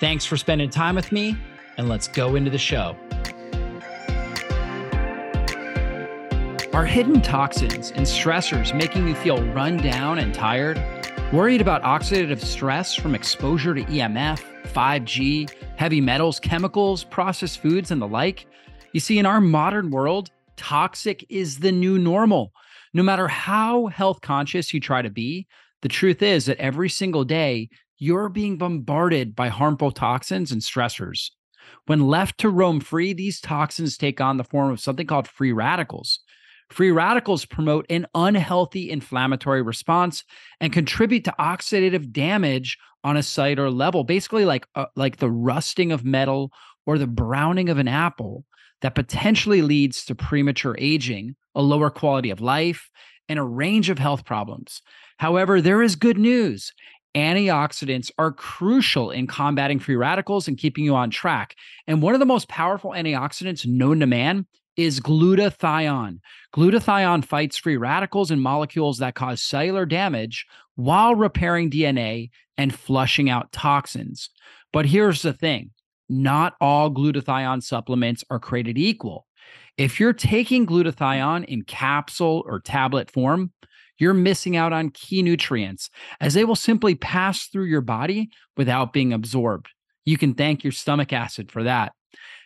Thanks for spending time with me, and let's go into the show. Are hidden toxins and stressors making you feel run down and tired? Worried about oxidative stress from exposure to EMF, 5G, heavy metals, chemicals, processed foods, and the like? You see, in our modern world, toxic is the new normal. No matter how health conscious you try to be, the truth is that every single day, you're being bombarded by harmful toxins and stressors. When left to roam free, these toxins take on the form of something called free radicals. Free radicals promote an unhealthy inflammatory response and contribute to oxidative damage on a cellular level, basically like uh, like the rusting of metal or the browning of an apple that potentially leads to premature aging, a lower quality of life, and a range of health problems. However, there is good news antioxidants are crucial in combating free radicals and keeping you on track. And one of the most powerful antioxidants known to man is glutathione. Glutathione fights free radicals and molecules that cause cellular damage while repairing DNA and flushing out toxins. But here's the thing not all glutathione supplements are created equal. If you're taking glutathione in capsule or tablet form, you're missing out on key nutrients as they will simply pass through your body without being absorbed. You can thank your stomach acid for that.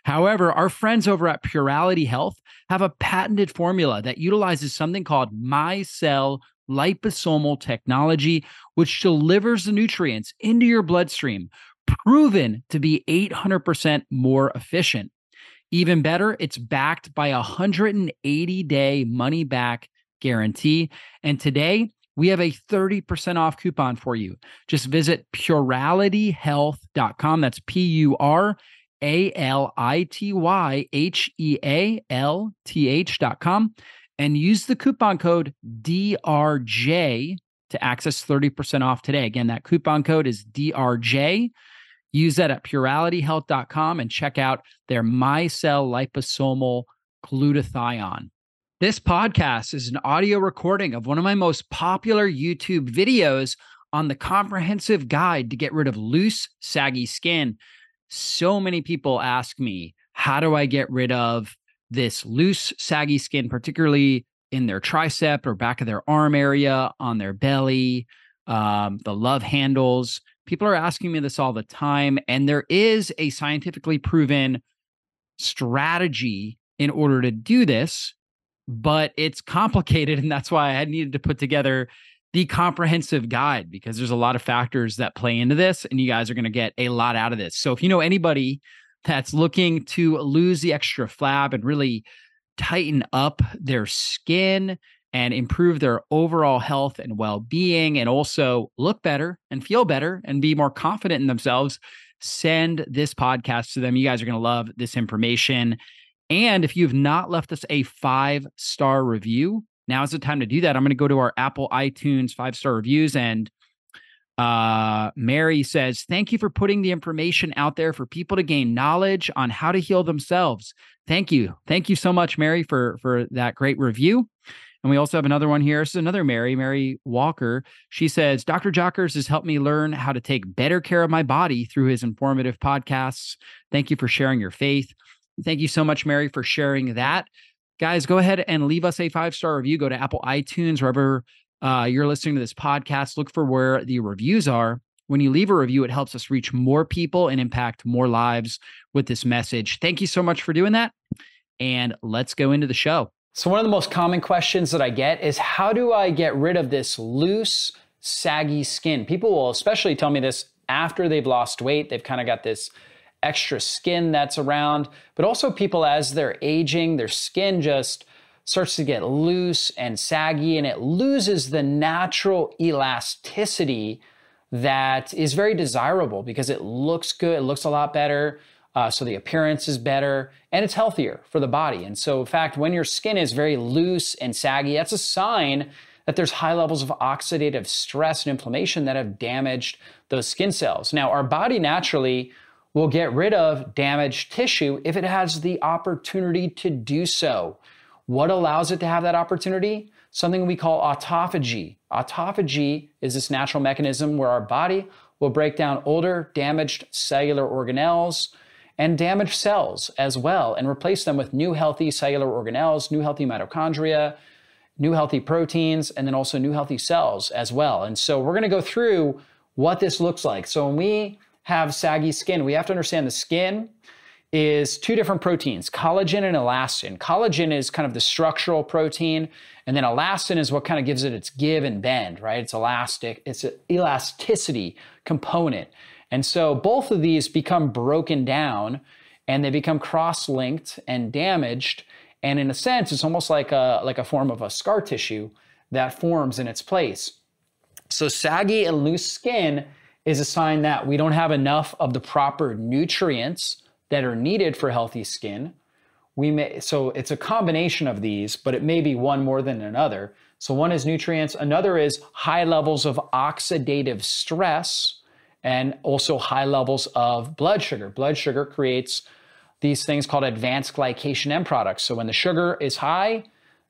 However, our friends over at Purality Health have a patented formula that utilizes something called MyCell liposomal technology, which delivers the nutrients into your bloodstream, proven to be 800% more efficient. Even better, it's backed by a 180 day money back guarantee. And today, we have a 30% off coupon for you. Just visit puralityhealth.com. That's P U R A L I T Y H E A L T H.com and use the coupon code DRJ to access 30% off today. Again, that coupon code is DRJ. Use that at puralityhealth.com and check out their micelle liposomal glutathione. This podcast is an audio recording of one of my most popular YouTube videos on the comprehensive guide to get rid of loose, saggy skin. So many people ask me, how do I get rid of this loose, saggy skin, particularly in their tricep or back of their arm area, on their belly, um, the love handles? People are asking me this all the time. And there is a scientifically proven strategy in order to do this but it's complicated. And that's why I needed to put together the comprehensive guide because there's a lot of factors that play into this, and you guys are going to get a lot out of this. So if you know anybody that's looking to lose the extra flab and really tighten up their skin and improve their overall health and well-being and also look better and feel better and be more confident in themselves send this podcast to them you guys are going to love this information and if you've not left us a five star review, now is the time to do that. I'm going to go to our Apple iTunes five star reviews and uh, Mary says, Thank you for putting the information out there for people to gain knowledge on how to heal themselves. Thank you. Thank you so much, Mary, for, for that great review. And we also have another one here. This is another Mary, Mary Walker. She says, Dr. Jockers has helped me learn how to take better care of my body through his informative podcasts. Thank you for sharing your faith. Thank you so much, Mary, for sharing that. Guys, go ahead and leave us a five star review. Go to Apple iTunes, wherever uh, you're listening to this podcast. Look for where the reviews are. When you leave a review, it helps us reach more people and impact more lives with this message. Thank you so much for doing that. And let's go into the show. So, one of the most common questions that I get is how do I get rid of this loose, saggy skin? People will especially tell me this after they've lost weight. They've kind of got this extra skin that's around, but also people as they're aging, their skin just starts to get loose and saggy and it loses the natural elasticity that is very desirable because it looks good, it looks a lot better. Uh, so the appearance is better and it's healthier for the body. And so, in fact, when your skin is very loose and saggy, that's a sign that there's high levels of oxidative stress and inflammation that have damaged those skin cells. Now, our body naturally will get rid of damaged tissue if it has the opportunity to do so. What allows it to have that opportunity? Something we call autophagy. Autophagy is this natural mechanism where our body will break down older, damaged cellular organelles and damaged cells as well and replace them with new healthy cellular organelles, new healthy mitochondria, new healthy proteins, and then also new healthy cells as well. And so we're going to go through what this looks like. So when we have saggy skin, we have to understand the skin is two different proteins, collagen and elastin. Collagen is kind of the structural protein, and then elastin is what kind of gives it its give and bend, right? It's elastic, it's an elasticity component. And so both of these become broken down and they become cross-linked and damaged. And in a sense, it's almost like a, like a form of a scar tissue that forms in its place. So saggy and loose skin is a sign that we don't have enough of the proper nutrients that are needed for healthy skin. We may so it's a combination of these, but it may be one more than another. So one is nutrients, another is high levels of oxidative stress and also high levels of blood sugar. Blood sugar creates these things called advanced glycation end products. So when the sugar is high,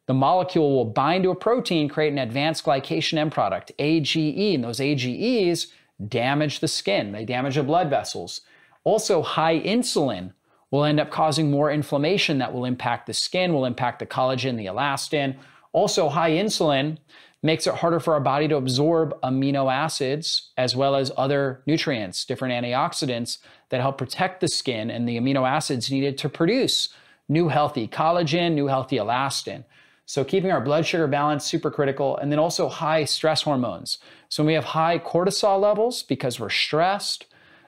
the molecule will bind to a protein, create an advanced glycation end product, AGE, and those AGEs damage the skin. They damage the blood vessels. Also, high insulin will end up causing more inflammation that will impact the skin, will impact the collagen, the elastin. Also, high insulin makes it harder for our body to absorb amino acids as well as other nutrients, different antioxidants that help protect the skin and the amino acids needed to produce new healthy collagen, new healthy elastin. So keeping our blood sugar balance super critical and then also high stress hormones. So when we have high cortisol levels because we're stressed,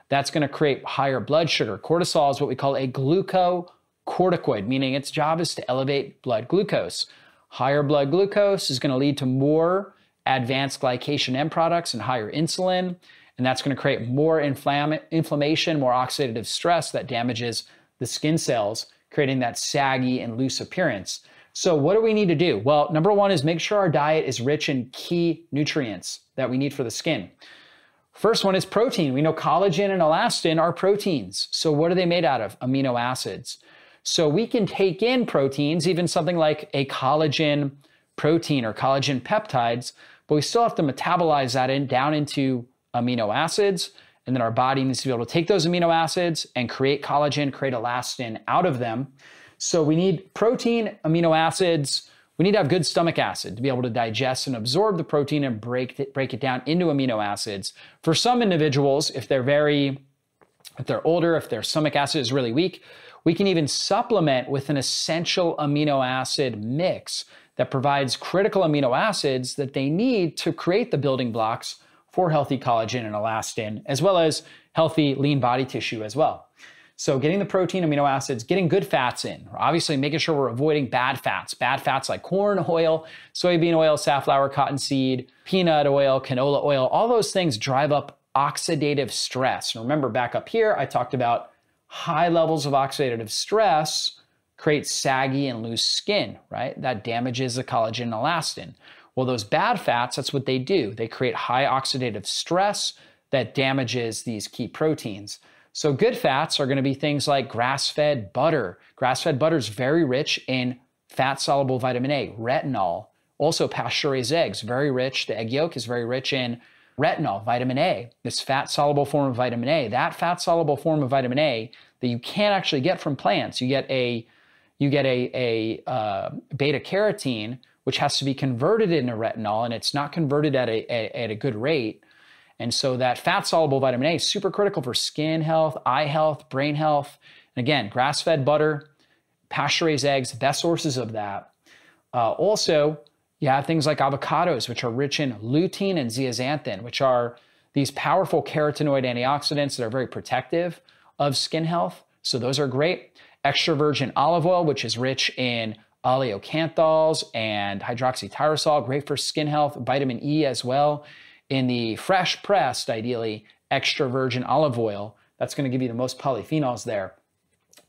that's going to create higher blood sugar. Cortisol is what we call a glucocorticoid, meaning its job is to elevate blood glucose. Higher blood glucose is going to lead to more advanced glycation end products and higher insulin, and that's going to create more inflam- inflammation, more oxidative stress that damages the skin cells, creating that saggy and loose appearance. So, what do we need to do? Well, number one is make sure our diet is rich in key nutrients that we need for the skin. First one is protein. We know collagen and elastin are proteins. So, what are they made out of? Amino acids. So, we can take in proteins, even something like a collagen protein or collagen peptides, but we still have to metabolize that in down into amino acids. And then our body needs to be able to take those amino acids and create collagen, create elastin out of them. So, we need protein, amino acids, we need to have good stomach acid to be able to digest and absorb the protein and break it, break it down into amino acids. For some individuals, if they're very, if they're older, if their stomach acid is really weak, we can even supplement with an essential amino acid mix that provides critical amino acids that they need to create the building blocks for healthy collagen and elastin, as well as healthy lean body tissue as well. So getting the protein, amino acids, getting good fats in, obviously making sure we're avoiding bad fats, bad fats like corn oil, soybean oil, safflower, cottonseed, peanut oil, canola oil, all those things drive up oxidative stress. And remember back up here, I talked about high levels of oxidative stress create saggy and loose skin, right? That damages the collagen and elastin. Well, those bad fats, that's what they do. They create high oxidative stress that damages these key proteins. So good fats are going to be things like grass-fed butter. Grass-fed butter is very rich in fat-soluble vitamin A, retinol. Also pasture-raised eggs, very rich. The egg yolk is very rich in retinol, vitamin A, this fat-soluble form of vitamin A. That fat-soluble form of vitamin A that you can't actually get from plants. You get a you get a, a uh, beta carotene, which has to be converted into retinol, and it's not converted at a, a, at a good rate. And so that fat soluble vitamin A is super critical for skin health, eye health, brain health. And again, grass fed butter, pasture raised eggs, best sources of that. Uh, also, you have things like avocados, which are rich in lutein and zeaxanthin, which are these powerful carotenoid antioxidants that are very protective of skin health. So those are great. Extra virgin olive oil, which is rich in oleocanthals and hydroxytyrosol, great for skin health, vitamin E as well in the fresh pressed, ideally, extra virgin olive oil. That's going to give you the most polyphenols there.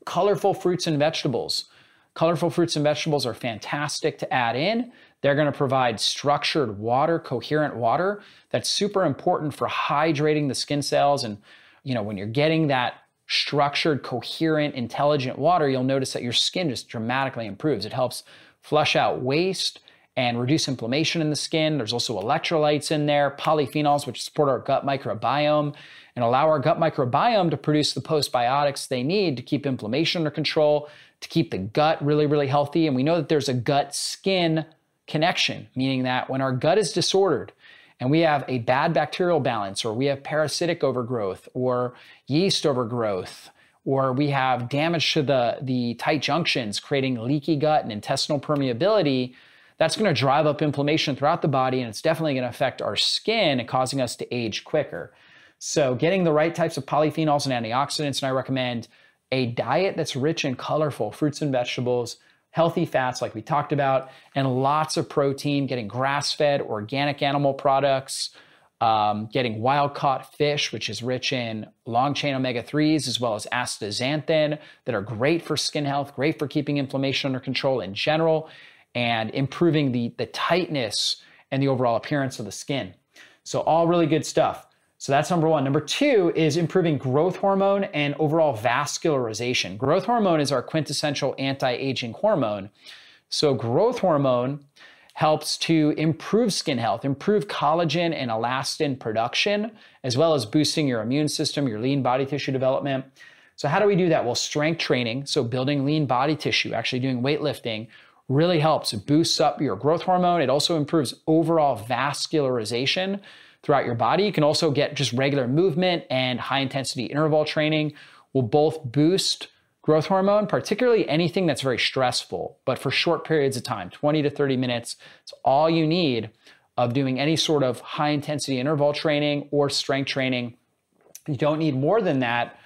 colorful fruits and vegetables. Colorful fruits and vegetables are fantastic to add in. They're going to provide structured water, coherent water that's super important for hydrating the skin cells and you know when you're getting that structured, coherent, intelligent water, you'll notice that your skin just dramatically improves. It helps flush out waste and reduce inflammation in the skin. There's also electrolytes in there, polyphenols, which support our gut microbiome and allow our gut microbiome to produce the postbiotics they need to keep inflammation under control, to keep the gut really, really healthy. And we know that there's a gut skin connection, meaning that when our gut is disordered, and we have a bad bacterial balance, or we have parasitic overgrowth, or yeast overgrowth, or we have damage to the, the tight junctions, creating leaky gut and intestinal permeability, that's going to drive up inflammation throughout the body, and it's definitely going to affect our skin, causing us to age quicker. So, getting the right types of polyphenols and antioxidants, and I recommend a diet that's rich in colorful fruits and vegetables, healthy fats, like we talked about, and lots of protein, getting grass fed organic animal products, um, getting wild caught fish, which is rich in long chain omega 3s, as well as astaxanthin, that are great for skin health, great for keeping inflammation under control in general, and improving the, the tightness and the overall appearance of the skin. So, all really good stuff. So that's number one. Number two is improving growth hormone and overall vascularization. Growth hormone is our quintessential anti aging hormone. So, growth hormone helps to improve skin health, improve collagen and elastin production, as well as boosting your immune system, your lean body tissue development. So, how do we do that? Well, strength training, so building lean body tissue, actually doing weightlifting, really helps. It boosts up your growth hormone. It also improves overall vascularization throughout your body. You can also get just regular movement and high intensity interval training will both boost growth hormone, particularly anything that's very stressful, but for short periods of time, 20 to 30 minutes. It's all you need of doing any sort of high intensity interval training or strength training. You don't need more than that,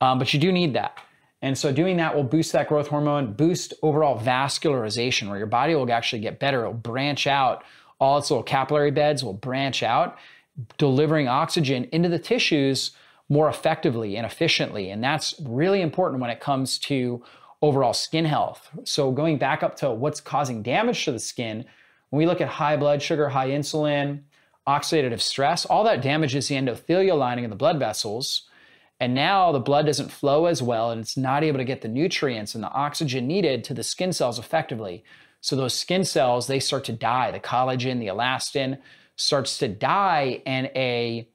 um, but you do need that. And so doing that will boost that growth hormone, boost overall vascularization, where your body will actually get better. It'll branch out all its little capillary beds will branch out, delivering oxygen into the tissues more effectively and efficiently. And that's really important when it comes to overall skin health. So, going back up to what's causing damage to the skin, when we look at high blood sugar, high insulin, oxidative stress, all that damages the endothelial lining of the blood vessels. And now the blood doesn't flow as well and it's not able to get the nutrients and the oxygen needed to the skin cells effectively. So those skin cells, they start to die. The collagen, the elastin starts to die, and a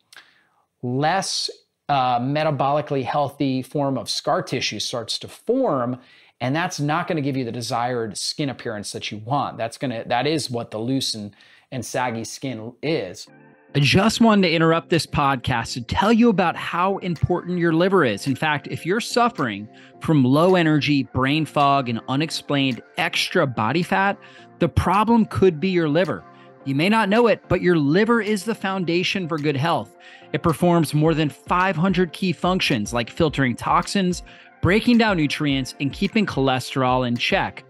less uh, metabolically healthy form of scar tissue starts to form. And that's not going to give you the desired skin appearance that you want. That's going to, that is what the loose and, and saggy skin is. I just wanted to interrupt this podcast to tell you about how important your liver is. In fact, if you're suffering from low energy, brain fog, and unexplained extra body fat, the problem could be your liver. You may not know it, but your liver is the foundation for good health. It performs more than 500 key functions like filtering toxins, breaking down nutrients, and keeping cholesterol in check.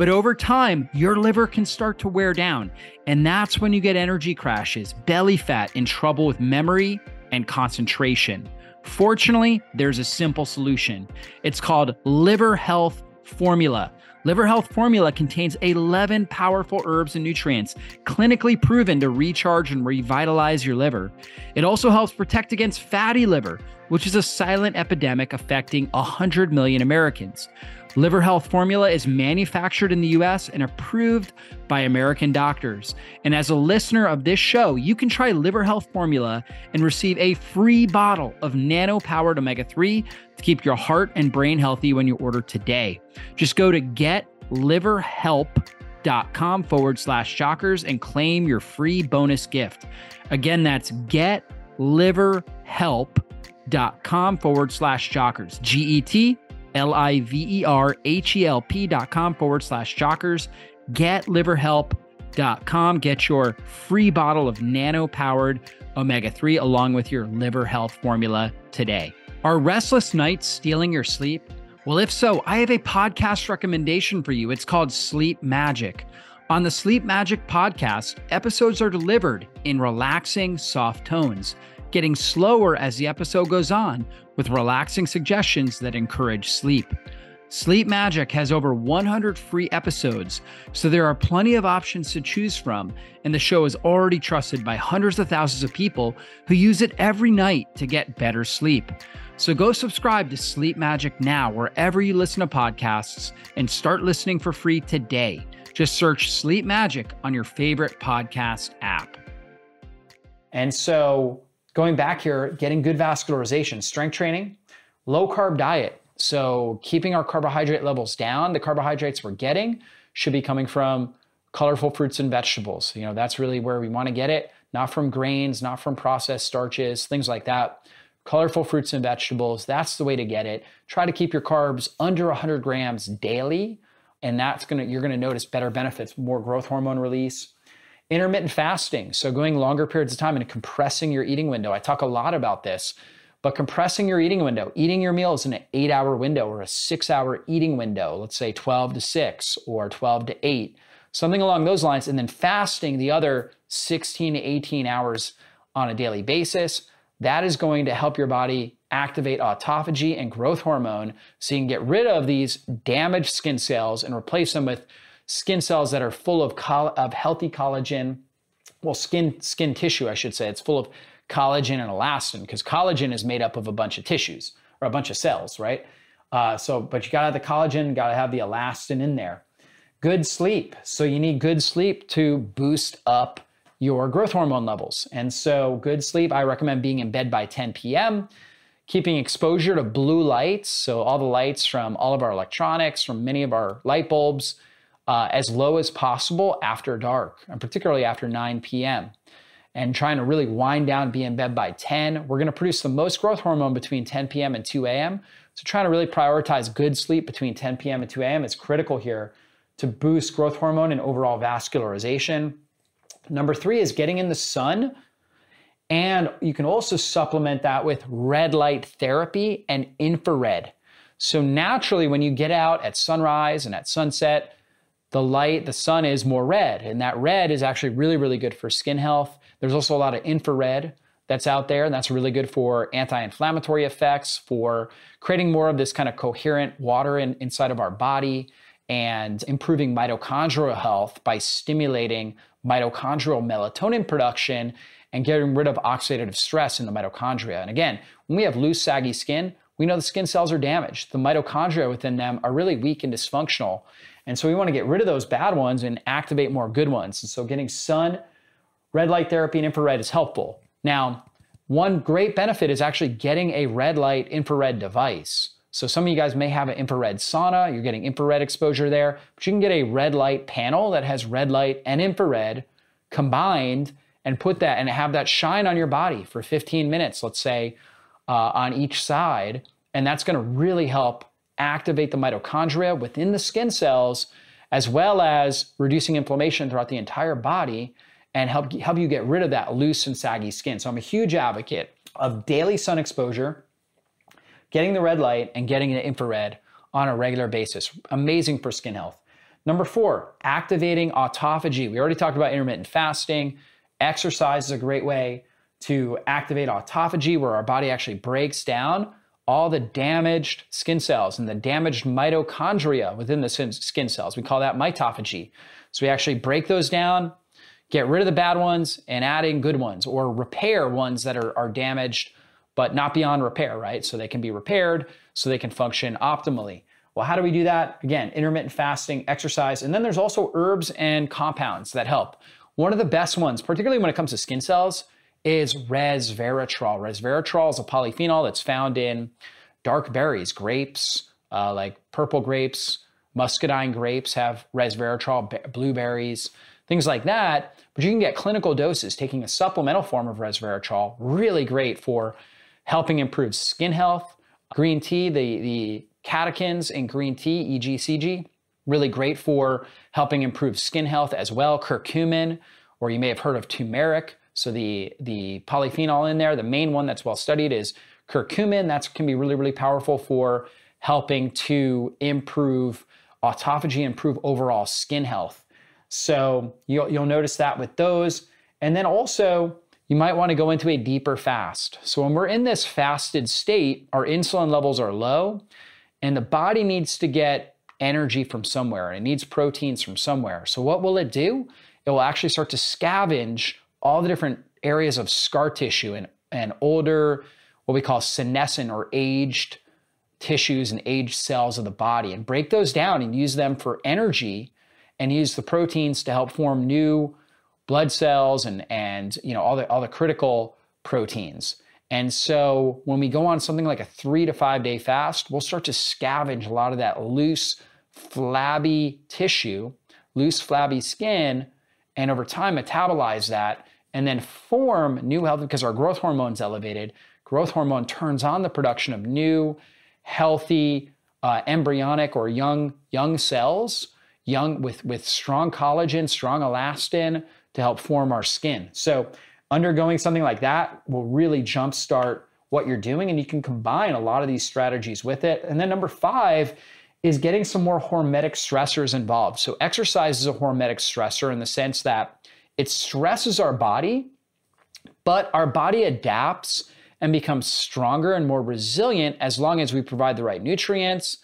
But over time, your liver can start to wear down. And that's when you get energy crashes, belly fat, and trouble with memory and concentration. Fortunately, there's a simple solution. It's called Liver Health Formula. Liver Health Formula contains 11 powerful herbs and nutrients, clinically proven to recharge and revitalize your liver. It also helps protect against fatty liver, which is a silent epidemic affecting 100 million Americans. Liver Health Formula is manufactured in the US and approved by American doctors. And as a listener of this show, you can try Liver Health Formula and receive a free bottle of nano powered omega 3 to keep your heart and brain healthy when you order today. Just go to getliverhelp.com forward slash jockers and claim your free bonus gift. Again, that's getliverhelp.com forward slash jockers. G E T L I V E R H E L P dot com forward slash jockers. GetLiverHelp.com. Get your free bottle of nano powered omega 3 along with your liver health formula today. Are restless nights stealing your sleep? Well, if so, I have a podcast recommendation for you. It's called Sleep Magic. On the Sleep Magic podcast, episodes are delivered in relaxing, soft tones getting slower as the episode goes on with relaxing suggestions that encourage sleep. Sleep Magic has over 100 free episodes, so there are plenty of options to choose from, and the show is already trusted by hundreds of thousands of people who use it every night to get better sleep. So go subscribe to Sleep Magic now, wherever you listen to podcasts, and start listening for free today. Just search Sleep Magic on your favorite podcast app. And so, going back here, getting good vascularization, strength training, low carb diet so keeping our carbohydrate levels down, the carbohydrates we're getting should be coming from colorful fruits and vegetables. You know, that's really where we want to get it, not from grains, not from processed starches, things like that. Colorful fruits and vegetables, that's the way to get it. Try to keep your carbs under 100 grams daily, and that's going to you're going to notice better benefits, more growth hormone release. Intermittent fasting, so going longer periods of time and compressing your eating window. I talk a lot about this but compressing your eating window, eating your meals in an eight hour window or a six hour eating window, let's say 12 to 6 or 12 to 8, something along those lines, and then fasting the other 16 to 18 hours on a daily basis, that is going to help your body activate autophagy and growth hormone so you can get rid of these damaged skin cells and replace them with skin cells that are full of, of healthy collagen well skin skin tissue i should say it's full of collagen and elastin because collagen is made up of a bunch of tissues or a bunch of cells, right? Uh, so, but you gotta have the collagen, gotta have the elastin in there. Good sleep. So you need good sleep to boost up your growth hormone levels. And so, good sleep, I recommend being in bed by 10 p.m., keeping exposure to blue lights, so all the lights from all of our electronics, from many of our light bulbs, uh, as low as possible after dark, and particularly after 9 p.m and trying to really wind down, be in bed by 10. We're going to produce the most growth hormone between 10 p.m. and 2 a.m. So trying to really prioritize good sleep between 10 p.m. and 2 a.m. is critical here to boost growth hormone and overall vascularization. Number three is getting in the sun. And you can also supplement that with red light therapy and infrared. So naturally, when you get out at sunrise and at sunset, the light, the sun is more red. And that red is actually really, really good for skin health there's also a lot of infrared that's out there, and that's really good for anti inflammatory effects, for creating more of this kind of coherent water in, inside of our body, and improving mitochondrial health by stimulating mitochondrial melatonin production and getting rid of oxidative stress in the mitochondria. And again, when we have loose, saggy skin, we know the skin cells are damaged. The mitochondria within them are really weak and dysfunctional. And so we want to get rid of those bad ones and activate more good ones. And so getting sun red light therapy and infrared is helpful. Now, one great benefit is actually getting a red light infrared device. So some of you guys may have an infrared sauna, you're getting infrared exposure there, but you can get a red light panel that has red light and infrared combined and put that and have that shine on your body for 15 minutes, let's say, uh, on each side. And that's going to really help activate the mitochondria within the skin cells, as well as reducing inflammation throughout the entire body and help, help you get rid of that loose and saggy skin. So I'm a huge advocate of daily sun exposure, getting the red light, and getting the infrared on a regular basis. Amazing for skin health. Number four, activating autophagy. We already talked about intermittent fasting. Exercise is a great way to activate autophagy, where our body actually breaks down all the damaged skin cells and the damaged mitochondria within the skin cells. We call that mitophagy. So we actually break those down, get rid of the bad ones and add in good ones or repair ones that are, are damaged but not beyond repair, right? So they can be repaired so they can function optimally. Well, how do we do that? Again, intermittent fasting, exercise, and then there's also herbs and compounds that help. One of the best ones, particularly when it comes to skin cells, is resveratrol. Resveratrol is a polyphenol that's found in dark berries, grapes, uh, like purple grapes, muscadine grapes have resveratrol, blueberries, things like that. But you can get clinical doses taking a supplemental form of resveratrol, really great for helping improve skin health. Green tea, the, the catechins in green tea, EGCG, really great for helping improve skin health as well. Curcumin, or you may have heard of turmeric. So the, the polyphenol in there, the main one that's well studied is curcumin. That can be really, really powerful for helping to improve autophagy, improve overall skin health. So you'll, you'll notice that with those. And then also, you might want to go into a deeper fast. So, when we're in this fasted state, our insulin levels are low, and the body needs to get energy from somewhere, it needs proteins from somewhere. So, what will it do? It will actually start to scavenge all the different areas of scar tissue and, and older, what we call senescent or aged tissues and aged cells of the body and break those down and use them for energy and use the proteins to help form new blood cells and and you know all the all the critical proteins. And so when we go on something like a 3 to 5 day fast, we'll start to scavenge a lot of that loose flabby tissue, loose flabby skin and over time metabolize that and then form new healthy because our growth hormone's elevated. Growth hormone turns on the production of new healthy uh, embryonic or young young cells, young with with strong collagen, strong elastin to help form our skin. So undergoing something like that will really jumpstart what you're doing, and you can combine a lot of these strategies with it. And then number five is getting some more hormetic stressors involved. So exercise is a hormetic stressor in the sense that it stresses our body, but our body adapts and becomes stronger and more resilient as long as we provide the right nutrients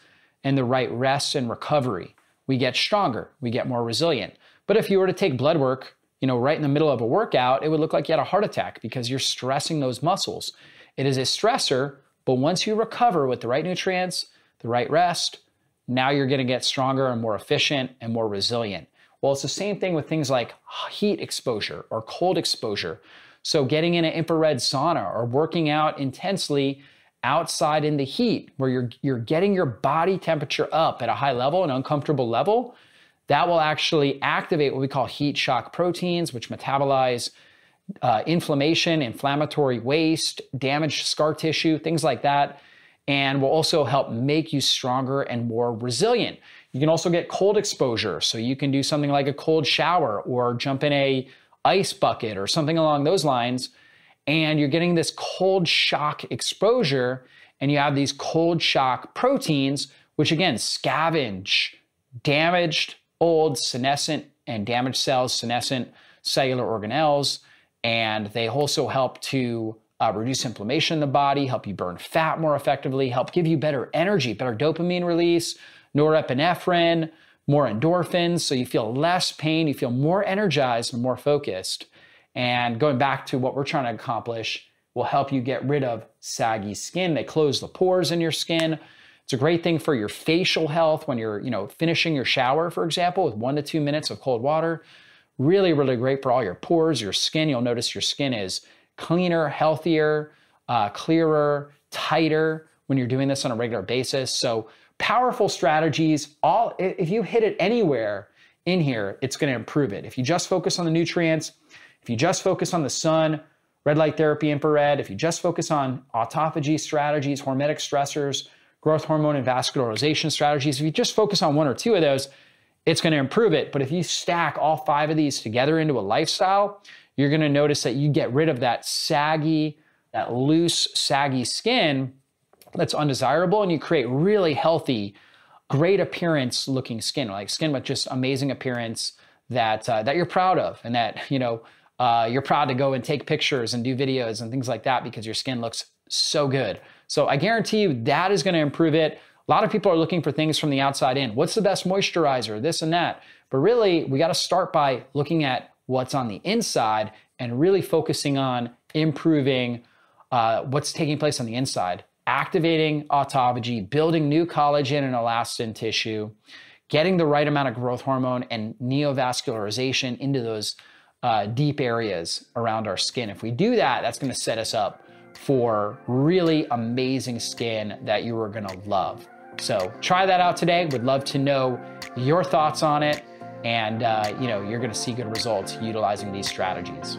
and the right rest and recovery. We get stronger, we get more resilient. But if you were to take blood work, you know, right in the middle of a workout, it would look like you had a heart attack because you're stressing those muscles. It is a stressor, but once you recover with the right nutrients, the right rest, now you're going to get stronger and more efficient and more resilient. Well, it's the same thing with things like heat exposure or cold exposure. So, getting in an infrared sauna or working out intensely outside in the heat where you're, you're getting your body temperature up at a high level, an uncomfortable level, that will actually activate what we call heat shock proteins, which metabolize uh, inflammation, inflammatory waste, damaged scar tissue, things like that, and will also help make you stronger and more resilient. You can also get cold exposure, so you can do something like a cold shower or jump in a ice bucket or something along those lines, and you're getting this cold shock exposure, and you have these cold shock proteins, which again scavenge damaged, old, senescent, and damaged cells, senescent cellular organelles, and they also help to uh, reduce inflammation in the body, help you burn fat more effectively, help give you better energy, better dopamine release, norepinephrine, more endorphins, so you feel less pain, you feel more energized and more focused. And going back to what we're trying to accomplish will help you get rid of saggy skin. They close the pores in your skin. It's a great thing for your facial health when you're, you know, finishing your shower, for example, with one to two minutes of cold water. Really, really great for all your pores, your skin. You'll notice your skin is cleaner, healthier, uh, clearer, tighter when you're doing this on a regular basis. So powerful strategies. All if you hit it anywhere in here, it's going to improve it. If you just focus on the nutrients, if you just focus on the sun, red light therapy, infrared, if you just focus on autophagy strategies, hormetic stressors, growth hormone and vascularization strategies, if you just focus on one or two of those, it's going to improve it. But if you stack all five of these together into a lifestyle, you're going to notice that you get rid of that saggy, that loose, saggy skin that's undesirable and you create really healthy, great appearance looking skin, like skin with just amazing appearance that uh, that you're proud of and that, you know, uh, you're proud to go and take pictures and do videos and things like that because your skin looks so good. So I guarantee you that is going to improve it. A lot of people are looking for things from the outside in. What's the best moisturizer? This and that. But really, we got to start by looking at what's on the inside and really focusing on improving uh, what's taking place on the inside activating autophagy, building new collagen and elastin tissue, getting the right amount of growth hormone and neovascularization into those uh, deep areas around our skin. If we do that, that's going to set us up for really amazing skin that you are going to love. So try that out today. Would love to know your thoughts on it, and uh, you know you're going to see good results utilizing these strategies.